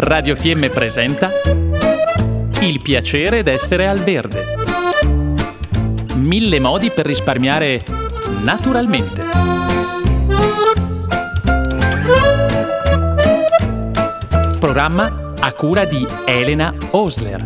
Radio Fiemme presenta Il piacere d'essere al verde. Mille modi per risparmiare naturalmente. Programma a cura di Elena Osler.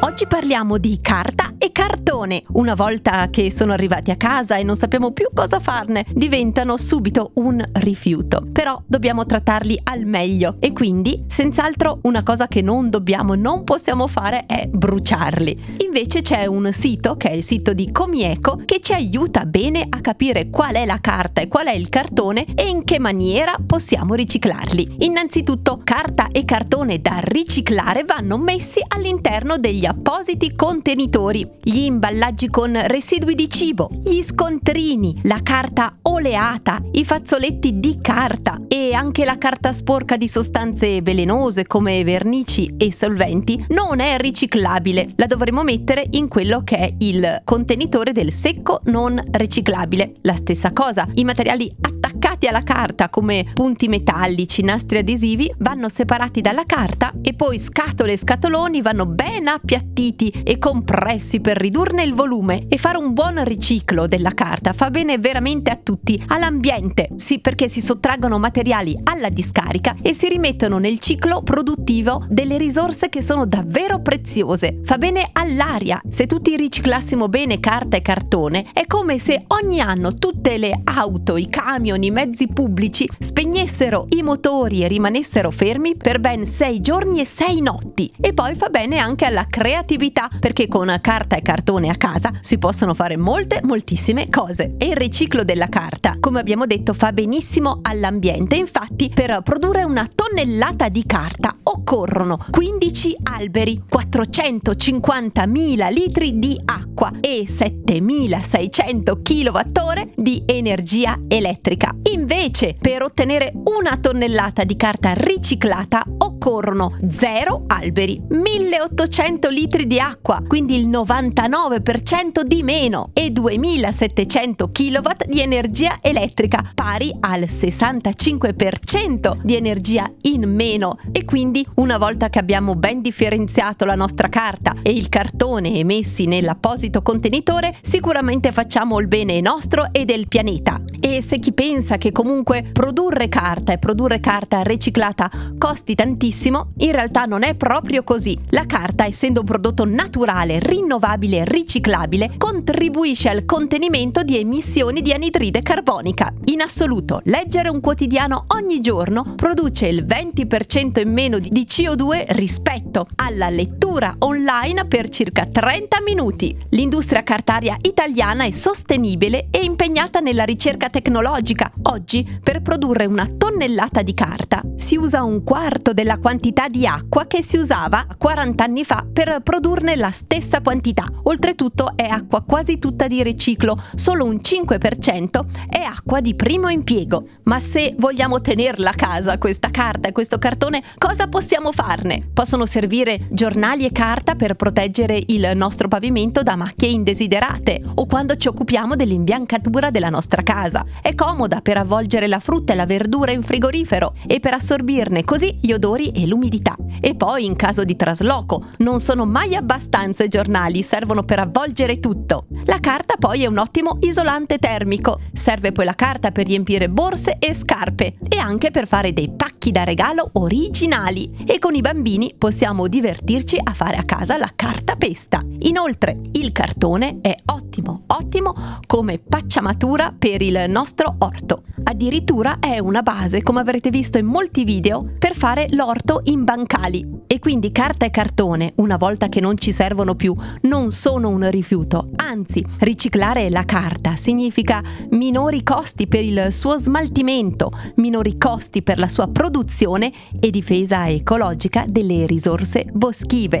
Oggi parliamo di carta e cartone. Una volta che sono arrivati a casa e non sappiamo più cosa farne, diventano subito un rifiuto. Però dobbiamo trattarli al meglio e quindi, senz'altro, una cosa che non dobbiamo, non possiamo fare è bruciarli. Invece c'è un sito, che è il sito di Comieco, che ci aiuta bene a capire qual è la carta e qual è il cartone e in che maniera possiamo riciclarli. Innanzitutto, carta e cartone da riciclare vanno messi all'interno degli appositi contenitori, gli imballaggi con residui di cibo, gli scontrini, la carta oleata, i fazzoletti di carta e anche la carta sporca di sostanze velenose come vernici e solventi non è riciclabile. La dovremo mettere in quello che è il contenitore del secco non riciclabile. La stessa cosa, i materiali attaccati alla carta come punti metallici, nastri adesivi vanno separati dalla carta e poi scatole e scatoloni vanno ben appiattiti e compressi per ridurne il volume e fare un buon riciclo della carta fa bene veramente a tutti, all'ambiente, sì perché si sottraggono materiali alla discarica e si rimettono nel ciclo produttivo delle risorse che sono davvero preziose, fa bene all'aria, se tutti riciclassimo bene carta e cartone è come se ogni anno tutte le auto, i camion, i mezzi pubblici spegnessero i motori e rimanessero fermi per ben sei giorni e sei notti. E poi fa bene anche alla creatività perché con carta e cartone a casa si possono fare molte, moltissime cose. E il riciclo della carta, come abbiamo detto, fa benissimo all'ambiente. Infatti, per produrre una tonnellata di carta occorrono 15 alberi, 450.000 litri di acqua e 7.600 kWh di energia elettrica. Invece, per ottenere una tonnellata di carta riciclata occorrono 0 alberi, 1800 litri di acqua, quindi il 99% di meno, e 2700 kW di energia elettrica, pari al 65% di energia in meno. E quindi, una volta che abbiamo ben differenziato la nostra carta e il cartone messi nell'apposito contenitore, sicuramente facciamo il bene nostro e del pianeta. E se chi pensa che comunque produrre carta e produrre carta riciclata costi tantissimo, in realtà non è proprio così. La carta, essendo un prodotto naturale, rinnovabile e riciclabile, contribuisce al contenimento di emissioni di anidride carbonica. In assoluto, leggere un quotidiano ogni giorno produce il 20% in meno di CO2 rispetto alla lettura online per circa 30 minuti. L'industria cartaria italiana è sostenibile e impegnata nella ricerca tecnologica. Oggi, per produrre una tonnellata di carta, si usa un quarto della quantità di acqua che si usava 40 anni fa per produrne la stessa quantità. Oltretutto è acqua quasi tutta di riciclo, solo un 5% è acqua di primo impiego. Ma se vogliamo tenerla a casa questa carta e questo cartone, cosa possiamo farne? Possono servire giornali e carta per proteggere il nostro pavimento da macchie indesiderate o quando ci occupiamo dell'imbiancatura della nostra casa. È comoda per avvolgere la frutta e la verdura in frigorifero e per assorbirne così gli odori e l'umidità. E poi in caso di trasloco non sono mai abbastanza i giornali, servono per avvolgere tutto. La carta poi è un ottimo isolante termico. Serve poi la carta per riempire borse e scarpe e anche per fare dei pacchi da regalo originali. E con i bambini possiamo divertirci a fare a casa la carta pesta. Inoltre, il cartone è ottimo, ottimo come pacciamatura per il nostro orto. Addirittura è una base, come avrete visto in molti video, per fare l'orto in bancali. E quindi carta e cartone, una volta che non ci servono più, non sono un rifiuto. Anzi, riciclare la carta significa minori costi per il suo smaltimento, minori costi per la sua produzione e difesa ecologica delle risorse boschive.